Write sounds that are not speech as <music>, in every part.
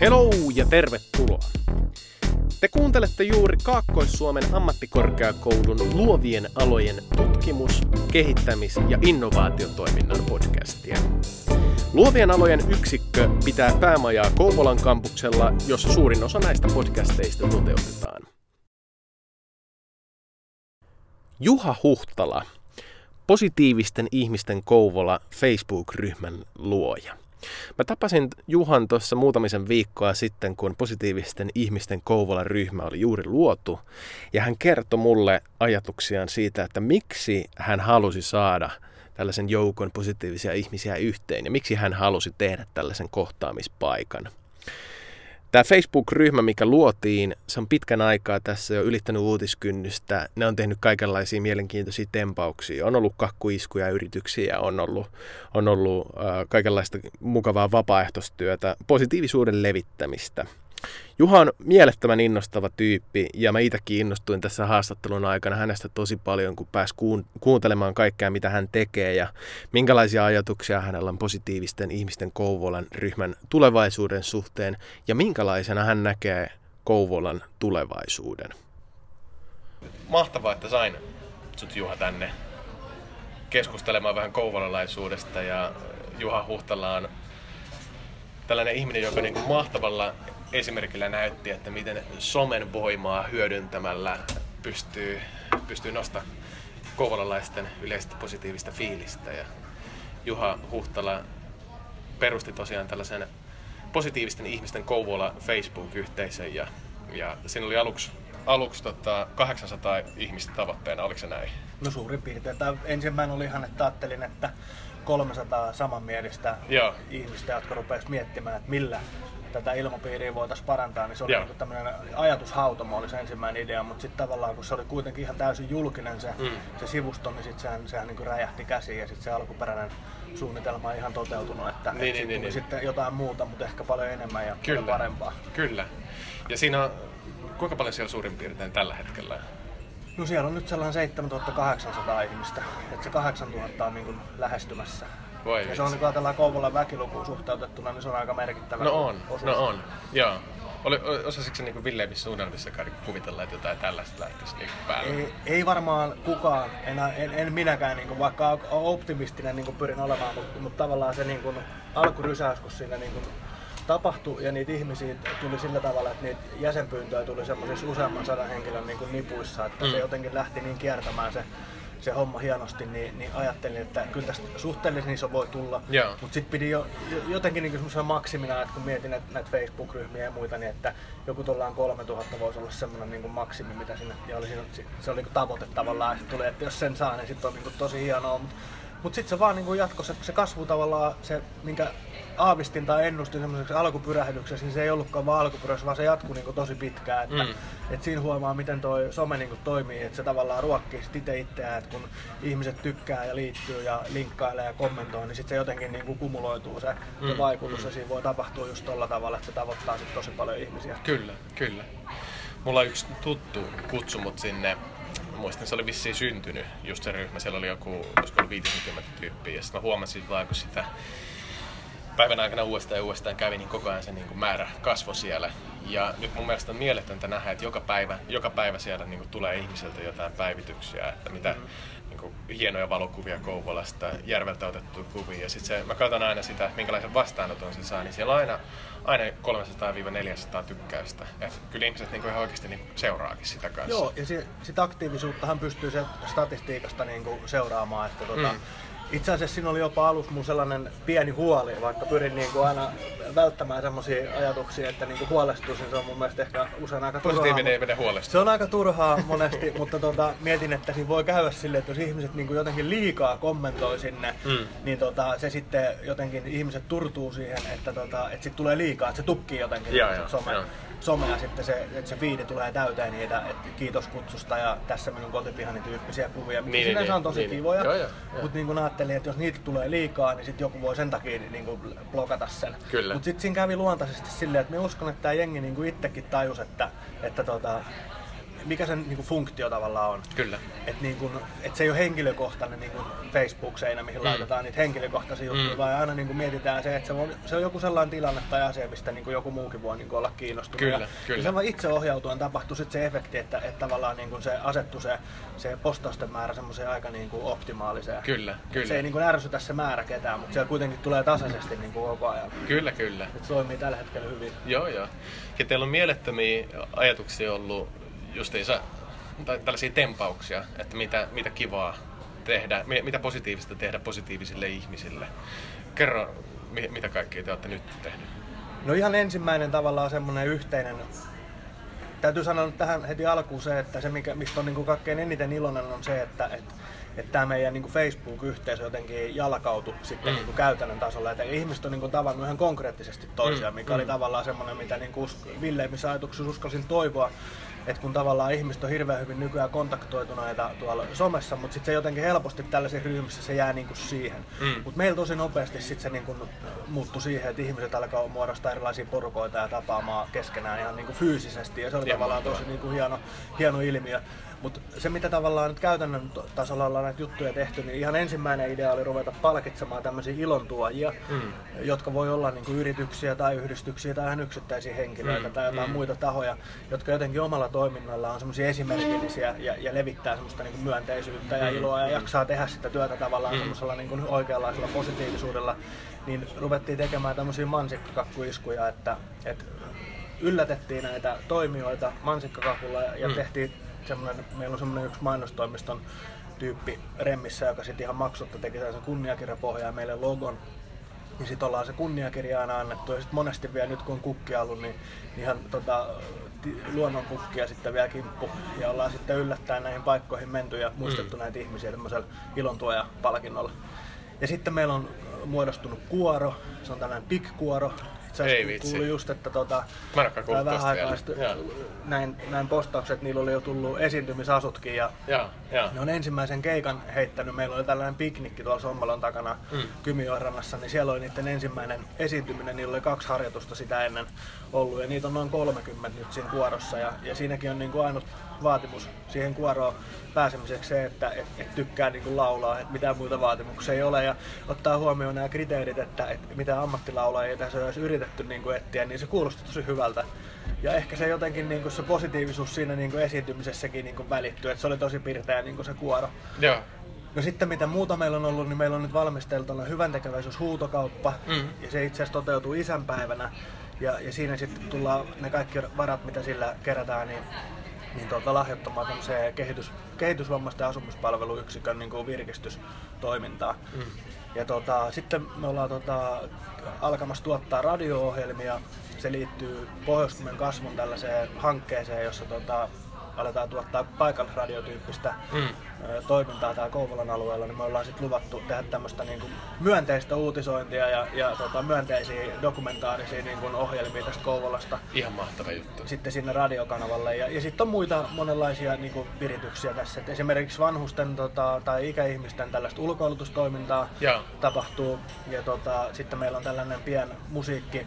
Hello ja tervetuloa! Te kuuntelette juuri Kaakkois-Suomen ammattikorkeakoulun luovien alojen tutkimus-, kehittämis- ja innovaatiotoiminnan podcastia. Luovien alojen yksikkö pitää päämajaa Kouvolan kampuksella, jossa suurin osa näistä podcasteista toteutetaan. Juha Huhtala, positiivisten ihmisten Kouvola Facebook-ryhmän luoja. Mä tapasin Juhan tuossa muutamisen viikkoa sitten, kun positiivisten ihmisten Kouvolan ryhmä oli juuri luotu. Ja hän kertoi mulle ajatuksiaan siitä, että miksi hän halusi saada tällaisen joukon positiivisia ihmisiä yhteen ja miksi hän halusi tehdä tällaisen kohtaamispaikan. Tämä Facebook-ryhmä, mikä luotiin, se on pitkän aikaa tässä jo ylittänyt uutiskynnystä. Ne on tehnyt kaikenlaisia mielenkiintoisia tempauksia. On ollut kakkuiskuja yrityksiä, on ollut, on ollut äh, kaikenlaista mukavaa vapaaehtoistyötä, positiivisuuden levittämistä – Juha on mielettömän innostava tyyppi ja mä itsekin innostuin tässä haastattelun aikana hänestä tosi paljon, kun pääsi kuuntelemaan kaikkea, mitä hän tekee ja minkälaisia ajatuksia hänellä on positiivisten ihmisten Kouvolan ryhmän tulevaisuuden suhteen ja minkälaisena hän näkee Kouvolan tulevaisuuden. Mahtavaa, että sain sut Juha tänne keskustelemaan vähän kouvolalaisuudesta ja Juha Huhtala on tällainen ihminen, joka niin mahtavalla esimerkillä näytti, että miten somen voimaa hyödyntämällä pystyy, pystyy nostamaan kouvolalaisten yleistä positiivista fiilistä. Ja Juha Huhtala perusti tosiaan tällaisen positiivisten ihmisten Kouvola Facebook-yhteisön ja, ja siinä oli aluksi, aluksi tota 800 ihmistä tavoitteena, oliko se näin? No suurin piirtein. Tämä ensimmäinen oli ihan, että ajattelin, että 300 samanmielistä Joo. ihmistä, jotka rupesivat miettimään, että millä tätä ilmapiiriä voitaisiin parantaa, niin se oli niin tämmöinen ajatushautomo oli se ensimmäinen idea, mutta sitten tavallaan kun se oli kuitenkin ihan täysin julkinen se, mm. se sivusto, niin sitten sehän, sehän niin räjähti käsiin ja sitten se alkuperäinen suunnitelma on ihan toteutunut, että niin, niin, niin, niin. sitten jotain muuta, mutta ehkä paljon enemmän ja Kyllä. paljon parempaa. Kyllä. Ja siinä on, kuinka paljon siellä suurin piirtein tällä hetkellä? No siellä on nyt sellainen 7800 ihmistä, että se 8000 on niin lähestymässä. Voi ja se on niin ajatellaan Kouvolan väkilukuun suhteutettuna, niin se on aika merkittävä No on, osuus. no on, joo. Oli, osasitko niin villeimmissä suunnitelmissa kuvitella, että jotain tällaista lähtisi niin päälle? Ei, ei varmaan kukaan, en, en, en minäkään, niin kuin, vaikka optimistinen niin kuin pyrin olemaan, mutta, mutta tavallaan se niin kuin, alkurysäys, kun siinä niin kuin, tapahtui ja niitä ihmisiä tuli sillä tavalla, että niitä jäsenpyyntöjä tuli semmoisissa useamman sadan henkilön niin kuin nipuissa, että mm. se jotenkin lähti niin kiertämään se se homma hienosti, niin, niin ajattelin, että kyllä tästä suhteellisen iso voi tulla. Mutta sitten pidi jo, jotenkin niin semmoisena maksimina, että kun mietin näitä, näitä Facebook-ryhmiä ja muita, niin että joku tuollaan 3000 voisi olla semmoinen niin maksimi, mitä sinne, ja oli, se oli niin tavoite tavallaan, että, tuli, että jos sen saa, niin sitten on niin tosi hienoa. Mutta mut sitten se vaan niin jatkossa, se kasvu tavallaan, se minkä aavistin tai ennustin semmoiseksi alkupyrähdykseksi, niin se ei ollutkaan vaan alkupyrähdys, vaan se jatkuu niin tosi pitkään. Että, mm. et siinä huomaa, miten toi some niin toimii, että se tavallaan ruokkii sit itse itseään, että kun ihmiset tykkää ja liittyy ja linkkailee ja kommentoi, niin sitten se jotenkin niin kumuloituu se, mm. se vaikutus mm. ja siinä voi tapahtua just tolla tavalla, että se tavoittaa sit tosi paljon ihmisiä. Kyllä, kyllä. Mulla on yksi tuttu kutsu mut sinne muistan, se oli vissiin syntynyt, just se ryhmä, siellä oli joku, olisiko oli 50 tyyppiä, ja sitten mä huomasin vaan, kun sitä päivän aikana uudestaan ja uudestaan kävi, niin koko ajan se niin kuin määrä kasvoi siellä. Ja nyt mun mielestä on mieletöntä nähdä, että joka päivä, joka päivä siellä niin kuin tulee ihmisiltä jotain päivityksiä, että mitä mm. Niin kuin, hienoja valokuvia Kouvolasta, järveltä otettuja kuvia. Ja sitten mä katson aina sitä, minkälaisen vastaanoton se saa, niin siellä on aina, aina 300-400 tykkäystä. Et kyllä ihmiset niin kuin ihan oikeasti niin seuraakin sitä kanssa. Joo, ja sitä aktiivisuuttahan pystyy se statistiikasta niin kuin seuraamaan, että tuota, mm itse asiassa siinä oli jopa alussa mun sellainen pieni huoli, vaikka pyrin niin kuin aina välttämään semmoisia ajatuksia, että niin kuin huolestuisin. Se on mun mielestä ehkä usein aika turhaa. ei mene Se on aika turhaa monesti, <laughs> mutta tota, mietin, että siinä voi käydä silleen, että jos ihmiset niin kuin jotenkin liikaa kommentoi sinne, mm. niin tota, se sitten jotenkin ihmiset turtuu siihen, että, tota, että sit tulee liikaa, että se tukkii jotenkin ja, ja, some. Ja somea sitten se, että se fiidi tulee täyteen niitä, että kiitos kutsusta ja tässä minun kotipihani tyyppisiä kuvia, mitkä niin, sinänsä niin, on tosi niin, kivoja. Joo, joo, mutta niin kuin ajattelin, että jos niitä tulee liikaa, niin sitten joku voi sen takia niin kuin blokata sen. Mutta sitten siinä kävi luontaisesti silleen, että me uskon, että tämä jengi niin kuin itsekin tajus, että, että tota, mikä sen niin kuin, funktio tavallaan on. Kyllä. Että niin kuin, et se ei ole henkilökohtainen niin kuin Facebook-seinä, mihin mm. laitetaan niitä henkilökohtaisia juttuja, mm. vaan aina niin kuin mietitään se, että se on, se on joku sellainen tilanne tai asia, mistä niin kuin joku muukin voi niin kuin olla kiinnostunut. Kyllä, ja, kyllä. Ja se vaan itse ohjautuen tapahtui sitten se efekti, että, että tavallaan niin kuin se asettu se, se postausten määrä semmoiseen aika niin kuin optimaaliseen. Kyllä, kyllä. Se ei niin kuin ärsytä se määrä ketään, mutta siellä kuitenkin tulee tasaisesti niin kuin koko ajan. Kyllä, kyllä. Et se toimii tällä hetkellä hyvin. Joo, joo. Ja teillä on mielettömiä ajatuksia ollut justiinsa, tai tällaisia tempauksia, että mitä, mitä kivaa tehdä, mitä positiivista tehdä positiivisille ihmisille. Kerro, mitä kaikkea te olette nyt tehnyt? No ihan ensimmäinen tavallaan semmoinen yhteinen täytyy sanoa tähän heti alkuun se, että se mikä, mistä on niin kuin kaikkein eniten iloinen on se, että, että että tämä meidän niin Facebook-yhteisö jotenkin jalkautui sitten mm. niin kuin käytännön tasolla. Että ihmiset on niin kuin tavannut ihan konkreettisesti toisiaan, mikä mm. oli tavallaan semmoinen, mitä niin kuin villeimmissä ajatuksissa uskalsin toivoa että kun tavallaan ihmiset on hirveän hyvin nykyään kontaktoituneita tuolla somessa, mutta sitten se jotenkin helposti tällaisessa ryhmissä se jää niinku siihen. Mm. Mutta meillä tosi nopeasti sitten se niinku muuttui siihen, että ihmiset alkaa muodostaa erilaisia porukoita ja tapaamaan keskenään ihan niinku fyysisesti ja se oli ja tavallaan tosi niinku hieno, hieno ilmiö. Mutta se mitä tavallaan nyt käytännön tasolla ollaan näitä juttuja tehty, niin ihan ensimmäinen idea oli ruveta palkitsemaan tämmöisiä ilontuojia, mm. jotka voi olla niinku yrityksiä tai yhdistyksiä tai ihan yksittäisiä henkilöitä mm. tai jotain mm. muita tahoja, jotka jotenkin omalla toiminnalla on semmoisia esimerkillisiä ja, ja levittää semmoista niinku myönteisyyttä ja mm. iloa ja jaksaa tehdä sitä työtä tavallaan mm. semmoisella niinku oikeanlaisella positiivisuudella, niin ruvettiin tekemään tämmöisiä mansikkakakkuiskuja, että, että yllätettiin näitä toimijoita mansikkakakulla ja mm. tehtiin semmoinen, meillä on semmoinen yksi mainostoimiston tyyppi Remmissä, joka sitten ihan maksutta teki sen kunniakirjapohjaa meille logon. Niin sitten ollaan se kunniakirja aina annettu ja sitten monesti vielä nyt kun on kukki ollut, niin ihan tota, luonnon kukkia sitten vielä kimppu. Ja ollaan sitten yllättäen näihin paikkoihin menty ja muistettu mm. näitä ihmisiä tämmöisellä ilontuoja-palkinnolla. Ja sitten meillä on muodostunut kuoro, se on tällainen pikkuoro, itse asiassa kuului just, että tota, vähän aikaa näin, näin postaukset, niillä oli jo tullut esiintymisasutkin ja, ja, ja. ne on ensimmäisen keikan heittänyt. Meillä oli tällainen piknikki tuolla Sommalon takana mm. Kymijoenrannassa, niin siellä oli niiden ensimmäinen esiintyminen. Niillä oli kaksi harjoitusta sitä ennen ollut ja niitä on noin 30 nyt siinä kuorossa ja, ja siinäkin on niin kuin ainut vaatimus siihen kuoroon pääsemiseksi se, että et, et tykkää niin laulaa, että mitään muita vaatimuksia ei ole ja ottaa huomioon nämä kriteerit, että et mitä ammattilaulajia tässä olisi yritetty niin kuin etsiä, niin se kuulosti tosi hyvältä. Ja ehkä se jotenkin niin kuin se positiivisuus siinä niin kuin esiintymisessäkin niin kuin välittyy, että se oli tosi pirteä niin kuin se kuoro. Joo. No sitten mitä muuta meillä on ollut, niin meillä on nyt valmisteltuna hyvän tekeväisyyshuutokauppa mm. ja se itse asiassa toteutuu isänpäivänä. Ja, ja siinä sitten tullaan ne kaikki varat, mitä sillä kerätään, niin niin tuota, lahjoittamaan tämmöiseen kehitys, kehitysvammaisten asumispalveluyksikön niin kuin virkistystoimintaa. Mm. Ja tota, sitten me ollaan tota, alkamassa tuottaa radio-ohjelmia. Se liittyy pohjois kasvun tällaiseen hankkeeseen, jossa tota, aletaan tuottaa paikallisradiotyyppistä mm. toimintaa täällä Kouvolan alueella, niin me ollaan sitten luvattu tehdä tämmöistä niin kuin myönteistä uutisointia ja, ja tota, myönteisiä dokumentaarisia niin kuin ohjelmia tästä Kouvolasta. Ihan mahtava juttu. Sitten sinne radiokanavalle. Ja, ja sitten on muita monenlaisia niin kuin virityksiä tässä. Et esimerkiksi vanhusten tota, tai ikäihmisten tällaista ulkoilutustoimintaa ja. tapahtuu. Ja tota, sitten meillä on tällainen pien musiikki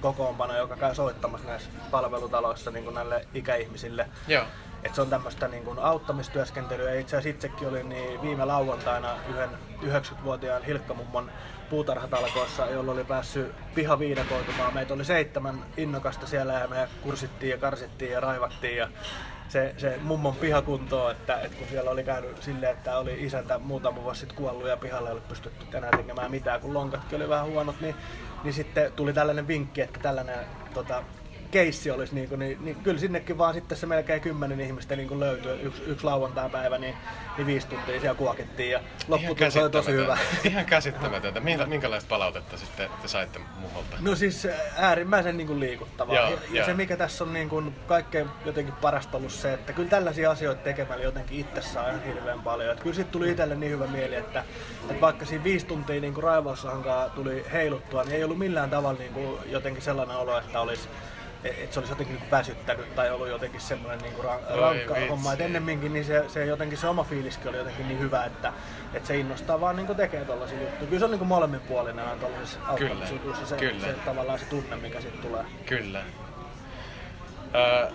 kokoonpano, joka käy soittamassa näissä palvelutaloissa niin kuin näille ikäihmisille. Joo. Et se on tämmöistä niin kuin auttamistyöskentelyä. Itse asiassa itsekin olin niin viime lauantaina yhden 90-vuotiaan Hilkkamummon puutarhatalkoissa, jolla oli päässyt piha viidakoitumaan. Meitä oli seitsemän innokasta siellä ja me kursittiin ja karsittiin ja raivattiin. Ja se, se mummon pihakuntoon, että, että kun siellä oli käynyt silleen, että oli isäntä muutama vuosi sitten kuollut ja pihalle ei ollut pystytty enää tekemään mitään, kun lonkatkin oli vähän huonot, niin, niin sitten tuli tällainen vinkki, että tällainen tota, keissi olisi, niin, kuin, niin, niin kyllä sinnekin vaan sitten se melkein kymmenen ihmistä niin kuin löytyi yksi, yksi lauantai-päivä, niin, niin viisi tuntia siellä kuokittiin ja lopputulos oli tosi hyvä. <laughs> Ihan käsittämätöntä. Minkälaista palautetta sitten te saitte muholta? No siis äärimmäisen niin kuin liikuttavaa. Joo, ja, ja, se mikä tässä on niin kuin kaikkein jotenkin parasta ollut se, että kyllä tällaisia asioita tekemällä jotenkin itse saa ihan hirveän paljon. Että kyllä sitten tuli itselle niin hyvä mieli, että, että vaikka siinä viisi tuntia niin raivaussahankaan tuli heiluttua, niin ei ollut millään tavalla niin kuin jotenkin sellainen olo, että olisi että se olisi jotenkin niin väsyttänyt tai ollut jotenkin semmoinen niin ra- rankka Oi, homma. Et ennemminkin niin se, se, jotenkin, se oma fiiliskin oli jotenkin niin hyvä, että, että se innostaa vaan niin tekee tollaisia juttuja. Kyllä se on niin molemminpuolinen aina tuollaisessa auttamisjutuissa se, Kyllä. se, tavallaan se tunne, mikä sitten tulee. Kyllä. Öö,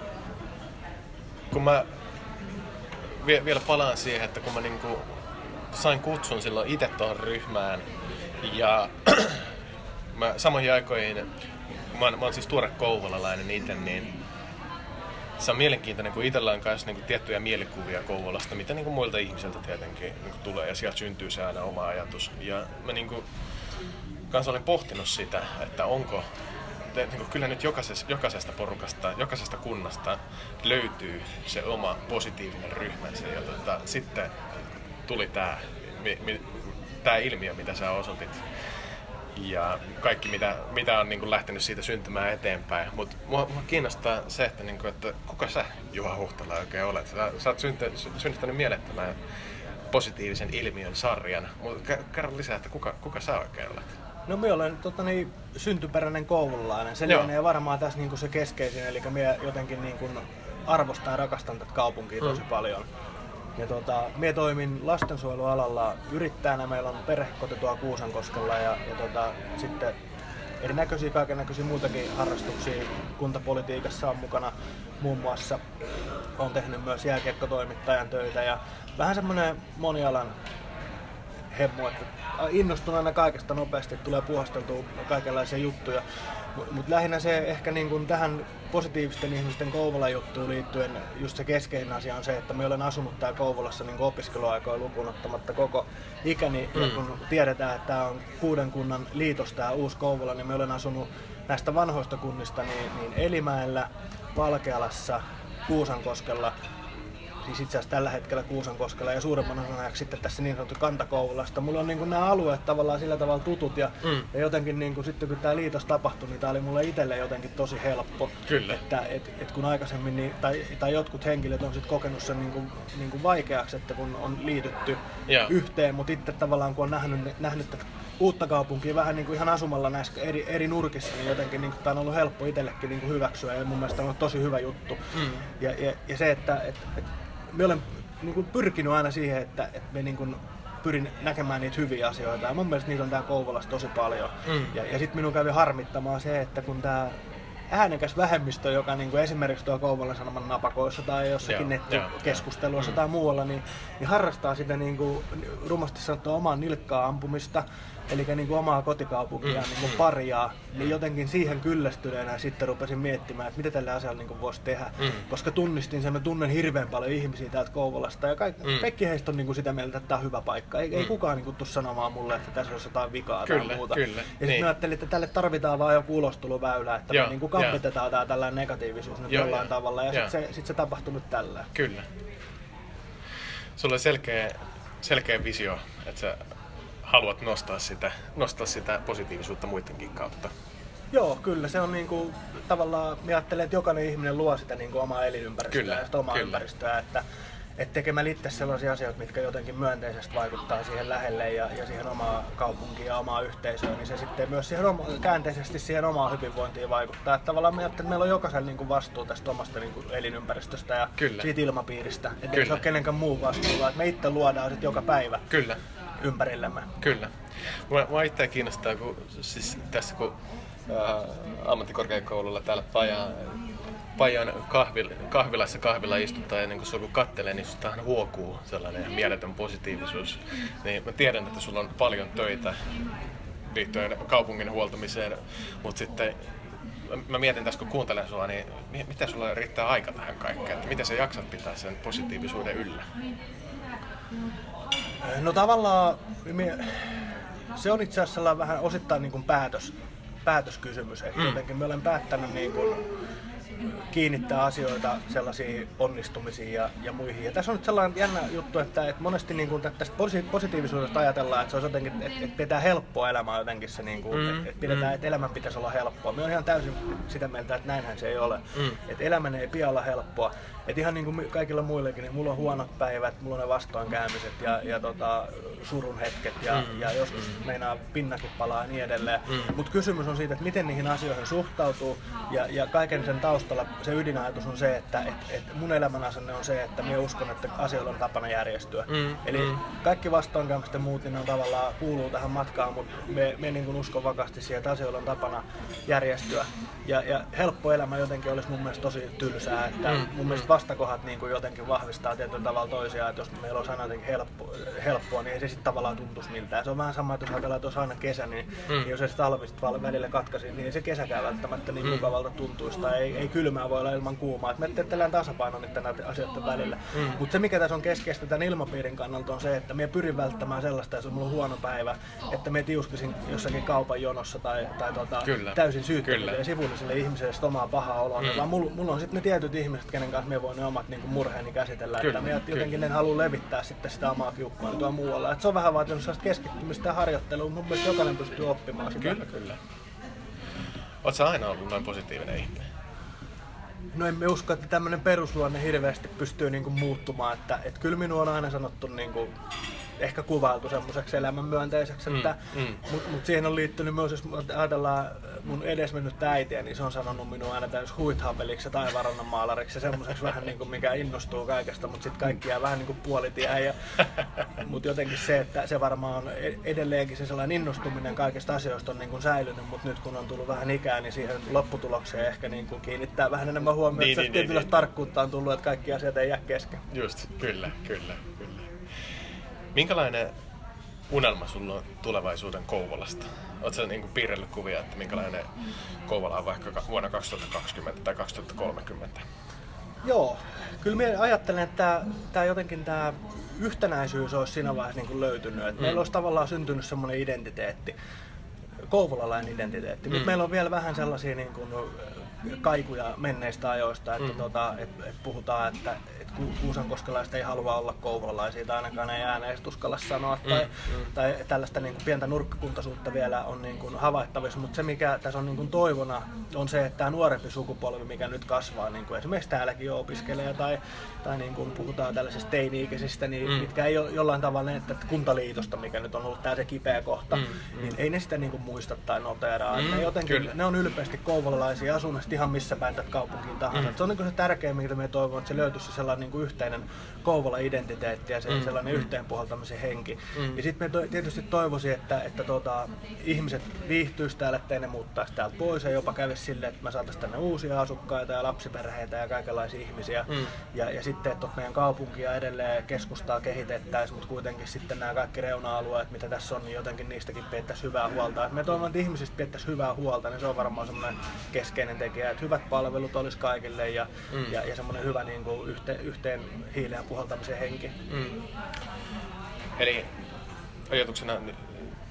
kun mä vie, vielä palaan siihen, että kun mä niinku sain kutsun silloin itse tuohon ryhmään ja <clears throat> mä samoihin aikoihin, mä oon, mä oon siis tuore kouvolalainen itse, niin se on mielenkiintoinen, kun itsellä on myös niin tiettyjä mielikuvia Kouvolasta, mitä niin kuin muilta ihmisiltä tietenkin niin kuin tulee, ja sieltä syntyy se aina oma ajatus. Ja mä niin kuin, kanssa olen pohtinut sitä, että onko, niin kuin, kyllä nyt jokaisesta, jokaisesta porukasta, jokaisesta kunnasta löytyy se oma positiivinen ryhmänsä, ja tota, sitten tuli tämä tämä ilmiö, mitä sä osoitit ja kaikki mitä, mitä on niin kuin lähtenyt siitä syntymään eteenpäin. Mutta mua, mua kiinnostaa se, että, niin kuin, että kuka sä Juha Huhtala oikein olet. Sä, sä oot synty, synnyttänyt mielettömän positiivisen ilmiön sarjan. Mutta kerro lisää, että kuka, kuka sä oikein olet? No minä olen tota, niin, syntyperäinen koululainen. Se lienee varmaan tässä niin kuin se keskeisin, eli minä jotenkin niin kuin, arvostan ja rakastan tätä kaupunkia tosi mm. paljon. Ja tota, mie toimin lastensuojelualalla yrittäjänä. Meillä on perhekoti tuolla Kuusankoskella ja, ja tota, sitten erinäköisiä kaiken näköisiä muitakin harrastuksia kuntapolitiikassa on mukana. Muun muassa on tehnyt myös jääkiekkotoimittajan töitä ja vähän semmoinen monialan hemmu, että innostuneena kaikesta nopeasti tulee puhasteltua kaikenlaisia juttuja. Mutta lähinnä se ehkä niin kuin tähän positiivisten ihmisten Kouvolan juttuun liittyen just se keskeinen asia on se, että me olen asunut täällä Kouvolassa niin opiskeluaikoja lukuun ottamatta koko ikäni. Mm. Ja kun tiedetään, että tämä on kuuden kunnan liitos tämä uusi Kouvola, niin me olen asunut näistä vanhoista kunnista niin, niin Elimäellä, Valkealassa, Kuusankoskella siis itse asiassa tällä hetkellä Kuusankoskella ja suuremman osan ajaksi sitten tässä niin sanottu Kantakouvolasta. Mulla on niin kuin nämä alueet tavallaan sillä tavalla tutut ja, mm. ja jotenkin niin kuin, sitten kun tämä liitos tapahtui, niin tämä oli mulle itselle jotenkin tosi helppo. Kyllä. Että et, et kun aikaisemmin, niin, tai, tai jotkut henkilöt on sitten kokenut sen niin kuin, niin kuin vaikeaksi, että kun on liitytty ja. yhteen, mutta itse tavallaan kun on nähnyt, nähnyt tätä uutta kaupunkia vähän niin kuin ihan asumalla näissä eri, eri nurkissa, niin jotenkin niin kuin, tämä on ollut helppo itsellekin niin kuin hyväksyä ja mun mielestä on ollut tosi hyvä juttu. Mm. Ja, ja, ja, se, että et, et, me olen niin kuin pyrkinyt aina siihen, että, että me niin kuin pyrin näkemään niitä hyviä asioita. Ja mun mielestä niitä on täällä Kouvolassa tosi paljon. Mm. Ja, ja sitten minun kävi harmittamaan se, että kun tämä äänekäs vähemmistö, joka niin kuin esimerkiksi tuo Kouvolan Sanoman napakoissa tai jossakin yeah, nettikeskusteluissa yeah, tai muualla, niin, niin harrastaa sitä niin kuin, rumasti sanottua omaa nilkkaa ampumista eli niin kuin omaa kotikaupunkia mm. niin kuin paria, niin jotenkin siihen kyllästyneenä sitten rupesin miettimään, että mitä tällä asialla niin kuin voisi tehdä. Mm. Koska tunnistin sen, mä tunnen hirveän paljon ihmisiä täältä Kouvolasta ja kaikki, mm. kaikki heistä on niin kuin sitä mieltä, että tämä on hyvä paikka. Ei, mm. ei kukaan niin kuin tule sanomaan mulle, että tässä olisi jotain vikaa kyllä, tai muuta. Kyllä, ja sitten niin. mä ajattelin, että tälle tarvitaan vaan joku ulostuloväylä, että Joo, me niin kuin kampitetaan tämä tällainen negatiivisuus nyt Joo, jollain ja, tavalla ja sitten se, sit se tapahtui nyt tällä. Kyllä. Sulla on selkeä, selkeä visio, että sä haluat nostaa sitä, nostaa sitä positiivisuutta muidenkin kautta. Joo, kyllä. Se on niin kuin, tavallaan, minä ajattelen, että jokainen ihminen luo sitä niin kuin omaa elinympäristöä kyllä, ja sitä omaa kyllä. ympäristöä. Että, että tekemällä itse sellaisia asioita, mitkä jotenkin myönteisesti vaikuttaa siihen lähelle ja, ja siihen omaan kaupunkiin ja omaan yhteisöön, niin se sitten myös siihen oma, käänteisesti siihen omaan hyvinvointiin vaikuttaa. Että tavallaan me että meillä on jokaisella niin kuin vastuu tästä omasta niin kuin elinympäristöstä ja Kyllä. siitä ilmapiiristä. Että ei se ole kenenkään muu vastuu, vaan että me itse luodaan sitten joka päivä. Kyllä ympärillämme. Kyllä. Mua, mua itseä kiinnostaa, kun siis tässä kun äh, ammattikorkeakoululla täällä Pajan, Pajan kahvil, kahvilassa kahvilla istutaan ja niin kun sulla kattelee, niin sustahan huokuu sellainen mieletön positiivisuus. Niin mä tiedän, että sulla on paljon töitä liittyen kaupungin huoltamiseen, mutta sitten mä mietin tässä kun kuuntelen sua, niin miten sulla riittää aika tähän kaikkeen? Että miten sä jaksat pitää sen positiivisuuden yllä? No tavallaan se on itse asiassa vähän osittain niin kuin päätös, päätöskysymys. Että mm. jotenkin me olen päättänyt niin kuin kiinnittää asioita sellaisiin onnistumisiin ja, ja muihin. Ja tässä on nyt sellainen jännä juttu, että, että monesti niin kuin tästä positiivisuudesta ajatellaan, että se on jotenkin, että, että pitää helppoa elämää jotenkin se, niin kuin, mm, että, pidetään, mm. että elämän pitäisi olla helppoa. Me on ihan täysin sitä mieltä, että näinhän se ei ole. Mm. Että elämän ei pidä olla helppoa. Että ihan niin kuin kaikilla muillekin, niin mulla on huonot päivät, mulla on ne vastoinkäymiset ja, ja tota, surun hetket ja, mm. ja joskus mm. meinaa pinnakin palaa ja niin edelleen. Mm. Mutta kysymys on siitä, että miten niihin asioihin suhtautuu ja, ja kaiken sen taustalla se ydinajatus on se, että et, et mun elämän asenne on se, että minä uskon, että asioilla on tapana järjestyä. Mm. Eli mm. kaikki vastoinkäymiset ja muut, niin ne on tavallaan kuuluu tähän matkaan, mutta me, me niin uskon vakaasti siihen, että asioilla on tapana järjestyä. Ja, ja helppo elämä jotenkin olisi mun mielestä tosi tylsää, että mm. mun mielestä vastakohat niin kuin jotenkin vahvistaa tietyllä tavalla toisiaan, että jos meillä olisi aina jotenkin helppo, helppoa, niin ei se sitten tavallaan tuntuisi miltään. Se on vähän sama, että jos ajatellaan, että olisi aina kesä, niin, mm. niin jos se talvi välillä katkaisi, niin ei se kesäkään välttämättä niin mm. mukavalta tuntuisi, tai ei, ei kylmää voi olla ilman kuumaa. Et me teetellään tasapaino niiden näiden asioiden välillä. Mm. Mutta se mikä tässä on keskeistä tämän ilmapiirin kannalta on se, että me pyrin välttämään sellaista, jos on mulla huono päivä, että me tiuskisin jossakin kaupan jonossa tai, tai tota, täysin syyttäville ja sivullisille ihmisille omaa pahaa oloa, mm. vaan mulla, mulla, on sitten ne tietyt ihmiset, kenen kanssa me voin ne omat niin murheeni käsitellä, kyllä, että me jotenkin en halua levittää sitten sitä omaa kiukkua muualla. Et se on vähän vaatinut sellaista keskittymistä ja harjoittelua, mun mielestä jokainen pystyy oppimaan sitä. Kyllä, kyllä. Oletko aina ollut noin positiivinen ihminen? No emme usko, että tämmöinen perusluonne hirveästi pystyy niinku muuttumaan. Että, et kyllä minua on aina sanottu niinku ehkä kuvailtu semmoiseksi elämänmyönteiseksi, mm, että, mm. mutta mut siihen on liittynyt myös, jos ajatellaan mun edesmennyt äitiä, niin se on sanonut minua aina täys huithapeliksi ja taivarannan maalariksi semmoiseksi vähän niin kuin mikä innostuu kaikesta, mutta sitten kaikki jää vähän niin kuin puolitiehen. Ja, <laughs> mutta jotenkin se, että se varmaan on e- edelleenkin se sellainen innostuminen kaikista asioista on niin kuin säilynyt, mutta nyt kun on tullut vähän ikää, niin siihen lopputulokseen ehkä niin kuin kiinnittää vähän enemmän huomiota, niin, niin, tietyllä niin, tarkkuutta on tullut, että kaikki asiat ei jää kesken. Just, kyllä, kyllä, kyllä. Minkälainen unelma sulla on tulevaisuuden Kouvolasta? Oletko niin piirrellyt kuvia, että minkälainen Kouvola on vaikka vuonna 2020 tai 2030? Joo, kyllä minä ajattelen, että tämä jotenkin tämä yhtenäisyys olisi siinä vaiheessa niin kuin löytynyt. Että mm. Meillä olisi tavallaan syntynyt semmoinen identiteetti, kouvolalainen identiteetti. Mm. Mutta meillä on vielä vähän sellaisia niin kuin, kaikuja menneistä ajoista, että mm. tota, et, et puhutaan, että Kuusankoskelaiset ei halua olla kouvolalaisia tai ainakaan ei ääneen uskalla sanoa. Mm, tai, mm. tai tällaista niin kuin pientä nurkkakuntaisuutta vielä on niin kuin havaittavissa, mutta se mikä tässä on niin kuin toivona on se, että tämä nuorempi sukupolvi, mikä nyt kasvaa, niin kuin esimerkiksi täälläkin jo opiskelee tai, tai niin kuin puhutaan tällaisista teini-ikäisistä, niin, mm. mitkä ei ole jollain tavalla että kuntaliitosta, mikä nyt on ollut tämä se kipeä kohta, mm, mm. niin ei ne sitä niin kuin muista tai noteraa. Mm, ne, jotenkin, ne on ylpeästi kouvolalaisia, ihan missä päin tätä kaupunkiin tahansa. Mm. Se on niin kuin se tärkein, mitä me toivon, että se löytyisi sellainen niin kuin yhteinen Kouvola-identiteetti ja se, mm. sellainen mm. yhteenpuhaltamisen henki. Mm. Ja sitten me tietysti toivoisin, että, että tota, ihmiset viihtyisivät täällä, ettei ne muuttaisi täältä pois ja jopa kävisi silleen, että me saataisiin tänne uusia asukkaita ja lapsiperheitä ja kaikenlaisia ihmisiä. Mm. Ja, ja sitten, että meidän kaupunkia edelleen keskustaa kehitettäisiin, mutta kuitenkin sitten nämä kaikki reuna-alueet, mitä tässä on, niin jotenkin niistäkin pidettäisiin hyvää huolta. Et me toivon, että ihmisistä pidettäisiin hyvää huolta, niin se on varmaan semmoinen keskeinen tekijä, että hyvät palvelut olisi kaikille ja, mm. ja, ja semmoinen hyvä niin kuin, yhte, yhteen hiileen puhaltamisen henki. Mm. Eli ajatuksena niin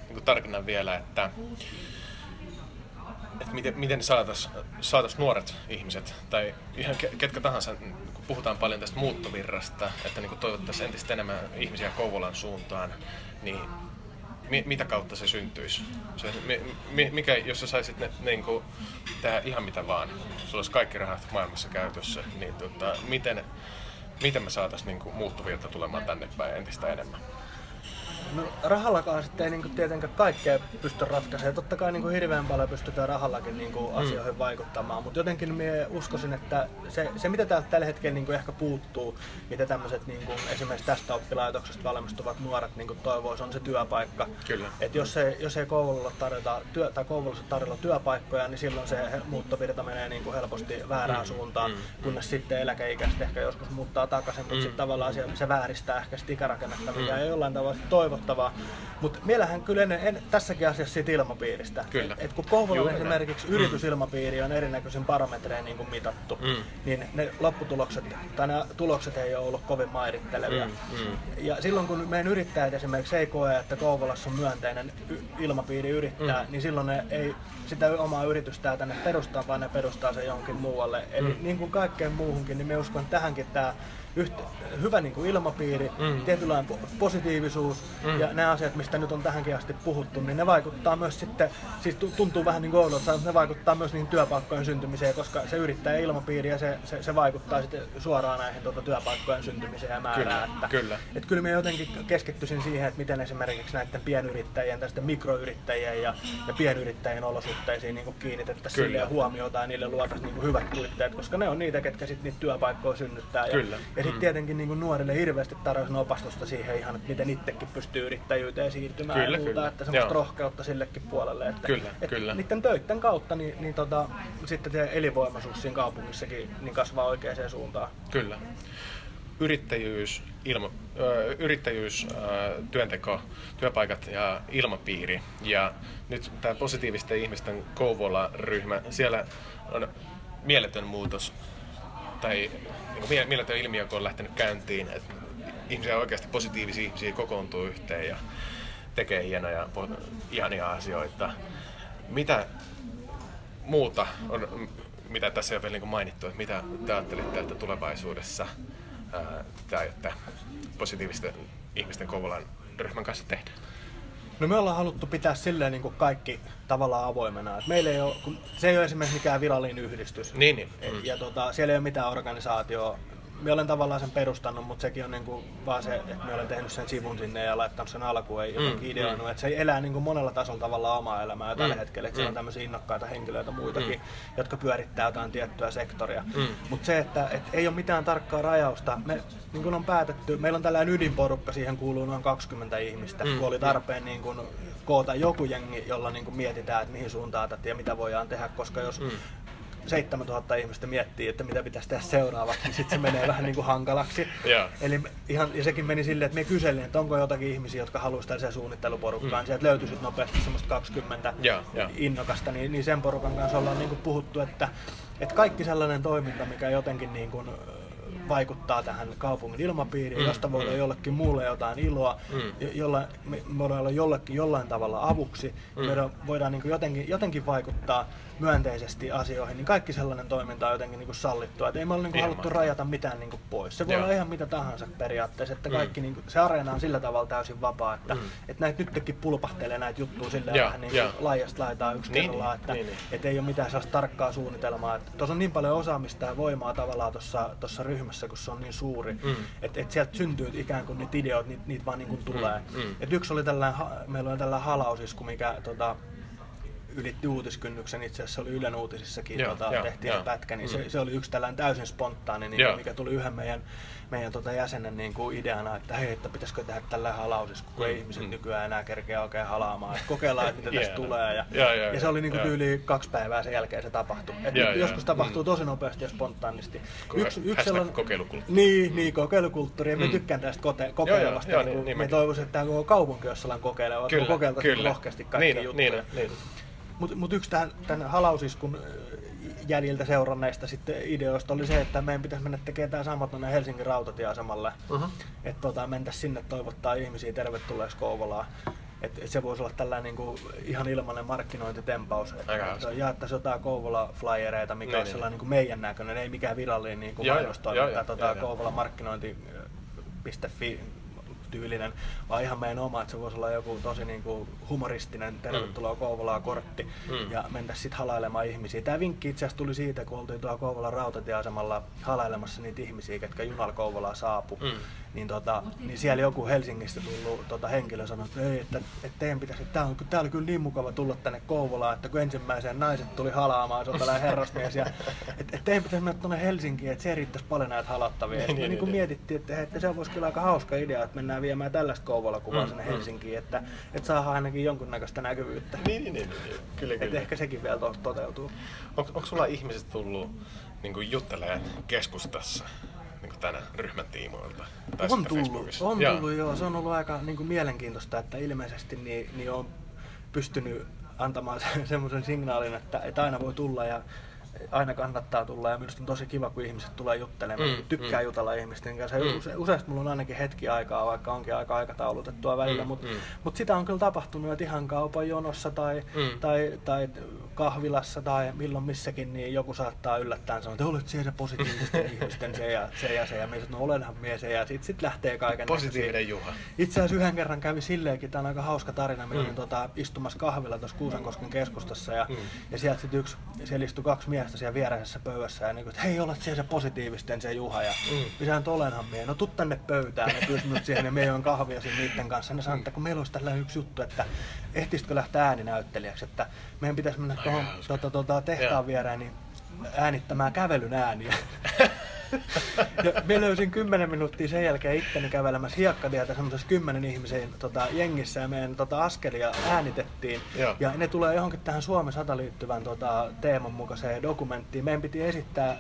kuin tarkennan vielä, että, että miten, miten saataisiin saatais nuoret ihmiset, tai ihan ketkä tahansa, kun puhutaan paljon tästä muuttovirrasta, että niin toivottaisiin entistä enemmän ihmisiä Kouvolan suuntaan, niin mi, mitä kautta se syntyisi? Se, mi, mikä, jos sä saisit ne, niin tehdä ihan mitä vaan, sulla olisi kaikki rahat maailmassa käytössä, niin tota, miten, miten me saataisiin niin muuttuvirta tulemaan tänne päin entistä enemmän? No rahallakaan sitten ei niinku tietenkään kaikkea pysty ratkaisemaan. Totta kai niinku hirveän paljon pystytään rahallakin niinku mm. asioihin vaikuttamaan, mutta jotenkin minä uskoisin, että se, se mitä täältä tällä hetkellä niinku ehkä puuttuu, mitä tämmöiset niinku, esimerkiksi tästä oppilaitoksesta valmistuvat nuoret niinku toivoisivat, on se työpaikka. Kyllä. Et jos ei, jos ei koululla tarjota työ, tai koulussa tarjolla työpaikkoja, niin silloin se muuttovirta menee niinku helposti väärään mm. suuntaan, mm. kunnes sitten eläkeikäiset ehkä joskus muuttaa takaisin, mutta mm. sitten tavallaan se, se vääristää ehkä sitä ikärakennetta, mikä mm. ei jollain tavalla toivo toivottavaa. Mutta meillähän kyllä en, en, tässäkin asiassa siitä ilmapiiristä. Kyllä. Et, kun Kouvolan esimerkiksi mm. yritysilmapiiri on erinäköisen parametrein niin mitattu, mm. niin ne lopputulokset tai ne tulokset ei ole ollut kovin mairittelevia. Mm. Mm. Ja silloin kun meidän yrittäjät esimerkiksi ei koe, että Kouvolassa on myönteinen ilmapiiri yrittää, mm. niin silloin ne ei sitä omaa yritystään tänne perustaa, vaan ne perustaa se johonkin muualle. Eli mm. niin kuin kaikkeen muuhunkin, niin me uskon, tähänkin tämä yhtä, hyvä niin kuin ilmapiiri, mm. tietynlainen positiivisuus mm. ja nämä asiat, mistä nyt on tähänkin asti puhuttu, niin ne vaikuttaa myös sitten, siis tuntuu vähän niin kuin oudolta, että ne vaikuttaa myös niin työpaikkojen syntymiseen, koska se yrittää ilmapiiri ja se, se, se vaikuttaa sitten suoraan näihin tuota, työpaikkojen syntymiseen ja määrään. Kyllä, että, kyllä. Että kyllä mä jotenkin keskittyisin siihen, että miten esimerkiksi näiden pienyrittäjien, tästä mikroyrittäjien ja, ja pienyrittäjien olosuhteisiin niin kiinnitettäisiin sille huomiota ja niille luotaisiin niin hyvät puitteet, koska ne on niitä, ketkä sitten niitä työpaikkoja synnyttää. Kyllä. Ja, ja sitten mm. tietenkin niin kuin nuorille hirveästi tarjoaisin opastusta siihen ihan, että miten itsekin pystyy pystyy yrittäjyyteen siirtymään Kyllä, ja muuta, kyllä. että semmoista Joo. rohkeutta sillekin puolelle. Että, Kyllä, että kyllä. Niiden töiden kautta niin, niin tota, sitten se elinvoimaisuus siinä kaupungissakin niin kasvaa oikeaan suuntaan. Kyllä. Yrittäjyys, ilma, ö, yrittäjyys ö, työnteko, työpaikat ja ilmapiiri. Ja nyt tämä positiivisten ihmisten Kouvola-ryhmä, siellä on mieletön muutos tai niin mie- mieletön ilmiö, kun on lähtenyt käyntiin. Että ihmisiä oikeasti positiivisia ihmisiä kokoontuu yhteen ja tekee hienoja, ihania asioita. Mitä muuta on, mitä tässä ei ole vielä niin mainittu, että mitä te ajattelitte, että tulevaisuudessa ää, te aiotte positiivisten ihmisten Kouvolan ryhmän kanssa tehdä? No me ollaan haluttu pitää silleen niin kuin kaikki tavallaan avoimena. Et meillä ei ole, kun se ei ole esimerkiksi mikään virallinen yhdistys. Niin, niin. Mm. Ja tota, siellä ei ole mitään organisaatioa. Me olen tavallaan sen perustanut, mutta sekin on niinku vaan se, että me olen tehnyt sen sivun sinne ja laittanut sen alkuun, ei Mm, ideoinut. Että se elää niinku monella tasolla tavallaan omaa elämää jo tällä Mm, hetkellä. Että siellä on mm. tämmöisiä innokkaita henkilöitä muitakin, jotka pyörittää jotain tiettyä sektoria. Mm. Mutta se, että et ei ole mitään tarkkaa rajausta. Me niin kuin on päätetty, meillä on tällainen ydinporukka, siihen kuuluu noin 20 ihmistä, Mm, kun oli tarpeen niin kuin koota joku jengi, jolla niin kuin mietitään, että mihin suuntaan tätä ja mitä voidaan tehdä, koska jos Mm. 7000 ihmistä miettii, että mitä pitäisi tehdä seuraavaksi, niin sitten se menee vähän niin kuin hankalaksi. Joo. Eli ihan, ja sekin meni silleen, että me kyselin, että onko jotakin ihmisiä, jotka haluaisi tällaiseen suunnitteluporukkaan. Mm. Sieltä löytyi sitten nopeasti semmoista 20 Joo, joo. innokasta, niin, niin sen porukan kanssa ollaan niin kuin puhuttu, että, että kaikki sellainen toiminta, mikä jotenkin niin kuin, vaikuttaa tähän kaupungin ilmapiiriin, Mm, mm, josta voi olla mm. jollekin muulle jotain iloa, Mm. jo- jolla me me voidaan olla jollekin jollain tavalla avuksi, Mm. mm. me voidaan niin kuin jotenkin, jotenkin vaikuttaa myönteisesti asioihin, niin kaikki sellainen toiminta on jotenkin niin kuin sallittua. Et ei me ole niin kuin haluttu rajata mitään niin kuin pois. Se voi Joo. olla ihan mitä tahansa periaatteessa, että Mm. kaikki niin kuin, se areena on sillä tavalla täysin vapaa, että, Mm. että näitä nytkin pulpahtelee näitä juttuja silleen Joo, vähän niin kuin laajasta laitaa yksi Niin, kerrallaan, että niin, niin. et ei ole mitään sellaista tarkkaa suunnitelmaa. Tuossa on niin paljon osaamista ja voimaa tavallaan tuossa ryhmässä, kun se on niin suuri, Mm. että et sieltä syntyy ikään kuin niitä ideoita, niitä, niitä vaan niin kuin tulee. Mm, mm. Et yksi oli tällainen, meillä oli tällainen halausisku, mikä tota, ylitti uutiskynnyksen, itse asiassa oli Ylen uutisissakin, Joo, tota, joo, tehtiin joo. pätkä, niin Mm. se, se, oli yksi tällainen täysin spontaani, niin, Joo. mikä tuli yhden meidän, meidän tota jäsenen niin kuin ideana, että hei, että pitäisikö tehdä tällainen halausisku, kun ei Mm, ihmiset mm. nykyään enää kerkeä oikein halaamaan, että kokeillaan, että mitä <laughs> tästä Hienoa. tulee. Ja, Joo, joo, ja se oli niin kuin tyyli kaksi päivää sen jälkeen se tapahtui. Et joo. joskus tapahtuu Mm. tosi nopeasti ja spontaanisti. Hashtag kokeilukulttuuri. Niin, niin kokeilukulttuuri. Ja Mm. tykkään tästä kote- kokeilevasta. joo, niin niin, niin me toivoisin, että tämä koko kaupunki olisi sellainen kokeileva. me kokeiltaisiin rohkeasti kaikkia niin, juttuja. Niin, niin. Mutta mut yksi tämän, tämän halausiskun jäljiltä seuranneista sitten ideoista oli se, että meidän pitäisi mennä tekemään tämä sama tuonne Helsingin rautatieasemalle. Mhm. Että tota, mentäisiin sinne toivottaa ihmisiä tervetulleeksi Kouvolaan. Et, et se voisi olla tällainen niinku ihan ilmainen markkinointitempaus. Että hauska. jaettaisiin jotain Kouvola-flyereita, mikä Niin, olisi niin. sellainen niinku meidän näköinen, ei mikään virallinen niinku mainostoiminta, tota, joo, joo. Kouvola markkinointi.fi tyylinen, vaan ihan meidän oma, että se voisi olla joku tosi niin kuin humoristinen tervetuloa Kouvolaa kortti Mm. ja mentä sitten halailemaan ihmisiä. Tämä vinkki itse asiassa tuli siitä, kun oltiin tuolla Kouvolan rautatieasemalla halailemassa niitä ihmisiä, ketkä junalla Kouvolaan saapu. Mm. Niin, tota, niin siellä joku Helsingistä tullut tota, henkilö sanoi, että, ei, että, että teidän pitäisi, että tää, on, tää oli kyllä niin mukava tulla tänne Kouvolaan, että kun ensimmäiseen naiset tuli halaamaan, se on tällainen herrasmies, ja että, että teidän pitäisi mennä tuonne Helsinkiin, että se riittäisi paljon näitä halattavia. Ja Niin, niin, niin, niin. mietittiin, että, että se voisi kyllä aika hauska idea, että mennään viemään tällaista Kouvola-kuvaa Mm, sinne mm. Helsinkiin, että, että saadaan ainakin jonkunnäköistä näkyvyyttä. Niin, niin, niin, niin. Kyllä, kyllä. ehkä sekin vielä to- toteutuu. Onko, onko sulla ihmiset tullut niin juttelemaan keskustassa niin tänä ryhmän tiimoilta? Tai on tullut, on Joo. tullut joo. Se on ollut aika niin kuin mielenkiintoista, että ilmeisesti niin, niin on pystynyt antamaan se- <laughs> semmoisen signaalin, että, että aina voi tulla ja aina kannattaa tulla ja minusta on tosi kiva, kun ihmiset tulee juttelemaan. Mm, tykkää mm. jutella ihmisten kanssa. Mm. Use, useasti mulla on ainakin hetki aikaa, vaikka onkin aika aikataulutettua välillä, Mm, mutta mm. mut sitä on kyllä tapahtunut, että ihan kaupan jonossa tai, Mm. tai, tai kahvilassa tai milloin missäkin, niin joku saattaa yllättää sanoa, että olet siellä positiivisten <laughs> ihmisten se ja se ja se. Ja sanon, no olenhan mies se ja sitten sit lähtee kaiken Positiivinen Juha. itse asiassa yhden kerran kävi silleenkin, tämä on aika hauska tarina, minä Mm. tota, istumassa kahvilla tuossa Kuusankosken keskustassa ja, Mm. ja sieltä sitten yksi, siellä istui kaksi miestä siellä viereisessä pöydässä ja niin kuin, että hei, olet siellä se positiivisten se Juha ja Mm. mm. minä että olenhan minä, no tuu tänne pöytään, ne pyysi minut siihen ja me join kahvia siinä niiden kanssa. Ne sanoi, että kun meillä olisi tällainen yksi juttu, että ehtisitkö lähteä ääninäyttelijäksi, että meidän pitäisi mennä tuohon hauska. tota, tota, tehtaan viereen niin äänittämään kävelyn ääniä. <laughs> ja me löysin 10 minuuttia sen jälkeen itteni kävelemässä hiekkatietä semmoisessa kymmenen ihmisen tota, jengissä ja meidän tota, askelia äänitettiin. Joo. Ja ne tulee johonkin tähän Suomen sata liittyvän tota, teeman mukaiseen dokumenttiin. Meidän piti esittää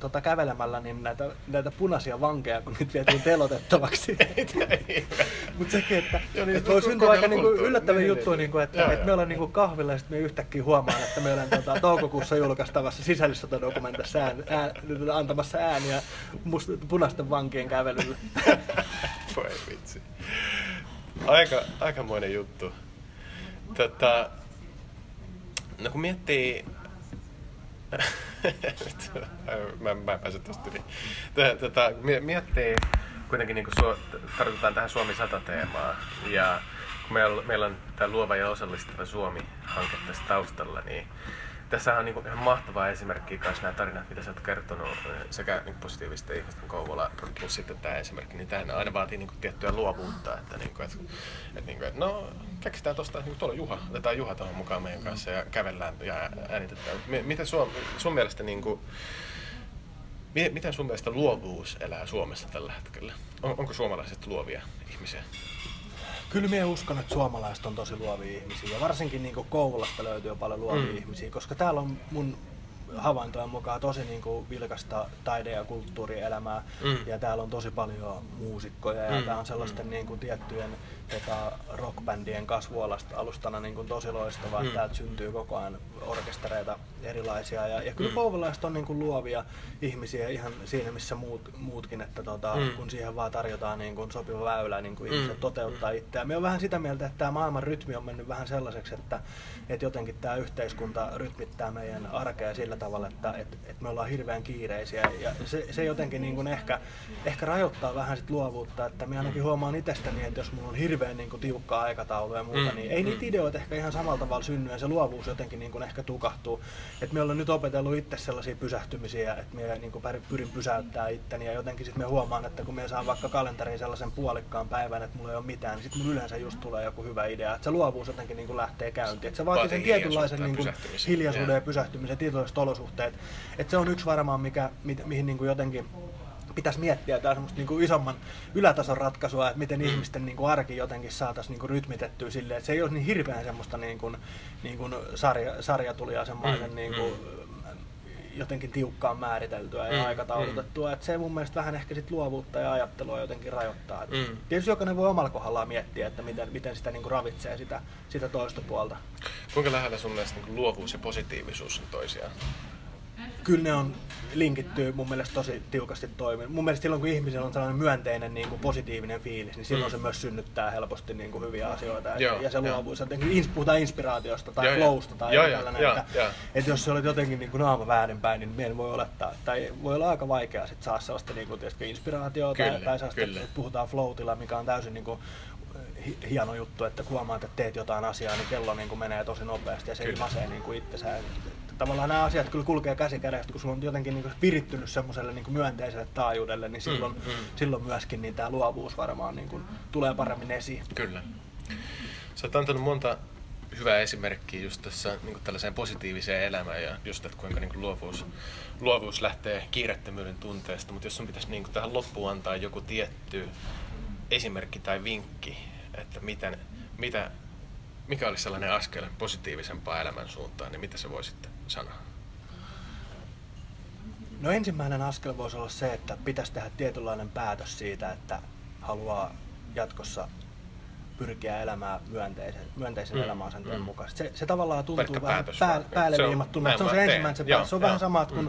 tota, kävelemällä niin näitä, näitä punaisia vankeja, kun niitä vietiin telotettavaksi. <laughs> Mutta sekin, että, Joo, niin, että voi syntyä aika kokeilla niinku kulttuuri. yllättäviä Niin, juttuja, niin. niinku, että, Joo, että me ollaan niinku kahvilla ja sitten me yhtäkkiä huomaan, että me ollaan tota, toukokuussa julkaistavassa sisällissotadokumentissa ään, ään, antamassa ääniä must, punaisten vankien kävelylle. <laughs> Voi vitsi. Aika, aikamoinen juttu. Tätä, no kun miettii... <laughs> mä, mä en pääse tosta yli. Tä- Tätä, mie- miettii kuitenkin niin kuin tartutaan tähän Suomi 100 teemaa ja kun meillä, meillä on tämä luova ja osallistava Suomi-hanke tässä taustalla, niin tässä on niin ihan mahtava esimerkki myös nämä tarinat, mitä sä oot kertonut, eh, sekä niin positiivisten ihmisten Kouvola plus sitten tämä esimerkki, niin tämä aina vaatii niin tiettyä luovuutta, että, niin kuin, että, että, niin kuin, että no keksitään tuosta, niin tuolla Juha, otetaan Juha tuohon mukaan meidän kanssa ja kävellään ja äänitetään. Mi- Miten sun, sun mielestä niin kuin, Miten sun mielestä luovuus elää Suomessa tällä hetkellä? On, onko suomalaiset luovia ihmisiä? Kyllä minä uskon, että suomalaiset on tosi luovia ihmisiä ja varsinkin niin Kouvolasta löytyy jo paljon luovia Mm. mm. ihmisiä, koska täällä on mun havaintojen mukaan tosi niin kuin vilkasta taide- ja kulttuurielämää Mm. ja täällä on tosi paljon muusikkoja ja Mm, tää on sellaisten niin kuin tiettyjen tota, rockbändien kasvualustana niin kuin tosi loistavaa, Mm. täältä syntyy koko ajan orkestereita erilaisia ja, ja kyllä Mm. kouvolaiset on niin kuin luovia ihmisiä ihan siinä missä muut, muutkin, että tota, Mm. kun siihen vaan tarjotaan niin kuin sopiva väylä niin kuin Mm. ihmiset toteuttaa itseään. Me on vähän sitä mieltä, että tämä maailman rytmi on mennyt vähän sellaiseksi, että, että jotenkin tämä yhteiskunta rytmittää meidän arkea sillä tavalla, että, että, että me ollaan hirveän kiireisiä ja se, se jotenkin niin kuin ehkä, ehkä rajoittaa vähän sit luovuutta, että minä ainakin huomaan itsestäni, että jos mulla on hirveän niin kuin tiukkaa aikataulua ja muuta, Mm. niin ei niitä Mm. ideoita ehkä ihan samalla tavalla synny ja se luovuus jotenkin niin kuin ehkä tukahtuu. Et me ollaan nyt opetellut itse sellaisia pysähtymisiä, että minä niin pyrin pysäyttää itteni ja jotenkin sitten me huomaan, että kun me saan vaikka kalentariin sellaisen puolikkaan päivän, että mulla ei ole mitään, niin sitten mulla yleensä just tulee joku hyvä idea. Että se luovuus jotenkin niin kuin lähtee käyntiin. Et se vaatii sen tietynlaisen niin kuin hiljaisuuden ja pysähtymisen, tietynlaiset olosuhteet. Et se on yksi varmaan, mikä, mi, mihin niin kuin jotenkin pitäisi miettiä jotain semmoista niin kuin isomman ylätason ratkaisua, että miten Mm. ihmisten niin kuin arki jotenkin saataisiin niin kuin rytmitettyä silleen, että se ei olisi niin hirveän semmoista niin kuin, niin kuin sarja, sarjatulia semmoisen Mm, niin kuin, jotenkin tiukkaan määriteltyä ja Mm, aikataulutettua. Että se mun mielestä vähän ehkä sit luovuutta ja ajattelua jotenkin rajoittaa. Et Mm. Tietysti jokainen voi omalla kohdallaan miettiä, että miten, miten sitä niin kuin ravitsee sitä, sitä toista puolta. Kuinka lähellä sun mielestä niin luovuus ja positiivisuus on toisiaan? kyllä ne on linkittyy mun mielestä tosi tiukasti toimin. Mun mielestä silloin kun ihmisellä on sellainen myönteinen niin kuin positiivinen fiilis, niin silloin Mm. se myös synnyttää helposti niin kuin hyviä asioita. Ja- Joo, ja se luovuus, jotenkin ins, puhutaan inspiraatiosta tai Joo, joo. flowsta tai Joo, tällainen. joo, että, joo. että jos sä olet jotenkin niin kuin naama väärinpäin, niin meidän voi olettaa, tai voi olla aika vaikea sit saada sellaista niin kuin, tiedätkö, inspiraatiota Kyllä, tai, tai sellaista, kyllä. että puhutaan flowtilla, mikä on täysin niin kuin, hi- hieno juttu, että huomaat, että teet jotain asiaa, niin kello niin kuin menee tosi nopeasti ja se Kyllä. ilmaisee niin kuin itsensä. Tavallaan nämä asiat kyllä kulkee käsi kädessä, kun sulla on jotenkin niin kuin virittynyt semmoiselle niin kuin myönteiselle taajuudelle, niin silloin, Mm, mm. silloin myöskin niin tämä luovuus varmaan niin kuin tulee paremmin esiin. Kyllä. Sä oot antanut monta hyvää esimerkkiä just tässä niin tällaiseen positiiviseen elämään ja just, että kuinka niin luovuus, luovuus lähtee kiirettömyyden tunteesta. Mutta jos sun pitäisi niin tähän loppuun antaa joku tietty esimerkki tai vinkki, että miten, mitä, mikä olisi sellainen askel positiivisempaa elämän suuntaan, niin mitä se voisit sanoa? No ensimmäinen askel voisi olla se, että pitäisi tehdä tietynlainen päätös siitä, että haluaa jatkossa pyrkiä elämään myönteisen, myönteisen Mm, mm, elämäasenteen mm. mukaisesti. Se, se tavallaan tuntuu Pelkkä vähän pää, päälle viimattuna. näin Se on se ensimmäinen se päätös. Se on Joo, vähän sama, että kun,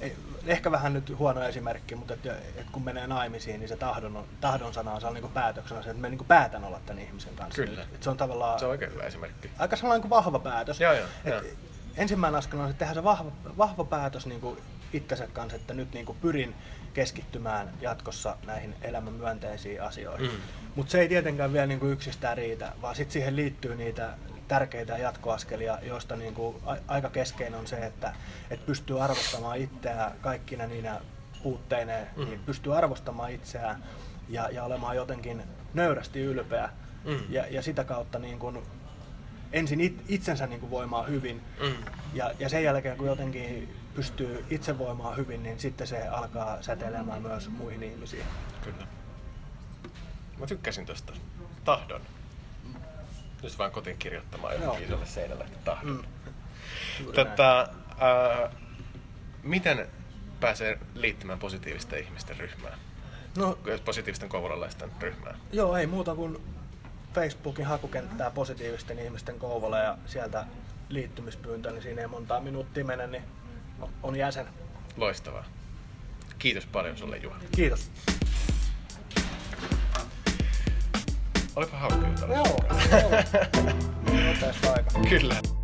Mm. ehkä vähän nyt huono esimerkki, mutta että, että kun menee naimisiin, niin se tahdon, on- tahdon sana on niin päätöksenä se, että mä niin päätän olla tämän ihmisen kanssa. Kyllä. Se on tavallaan Se on oikein hyvä esimerkki. aika sellainen kuin vahva päätös. Joo, joo, Et joo. Ensimmäinen askel on se tehdä se vahva, vahva päätös niin kuin itsensä kanssa, että nyt niin kuin pyrin keskittymään jatkossa näihin elämän myönteisiin asioihin. Mm. Mutta se ei tietenkään vielä niin kuin yksistään riitä, vaan sitten siihen liittyy niitä tärkeitä jatkoaskelia, joista niin kuin aika keskeinen on se, että, että pystyy arvostamaan itseään kaikkina niinä puutteineen, Mm. niin pystyy arvostamaan itseään ja, ja olemaan jotenkin nöyrästi ylpeä Mm. ja, ja sitä kautta niin kuin ensin it, itsensä niin kuin voimaa hyvin Mm. ja, ja sen jälkeen kun jotenkin pystyy itse voimaan hyvin, niin sitten se alkaa säteilemään myös muihin ihmisiin. Kyllä. Mä tykkäsin tosta. Tahdon. Nyt vaan kotiin kirjoittamaan johonkin isolle seinälle, että tahdon. Mm. Tätä, ää, miten pääsee liittymään positiivisten ihmisten ryhmään? No Positiivisten kouvolalaisten ryhmään? Joo, ei muuta kuin Facebookin hakukenttää positiivisten ihmisten Kouvola ja sieltä liittymispyyntö, niin siinä ei montaa minuuttia mene, niin on jäsen. Loistavaa. Kiitos paljon sulle Juha. Kiitos. Olipa hauska jutella. Joo, joo. <laughs> Kyllä.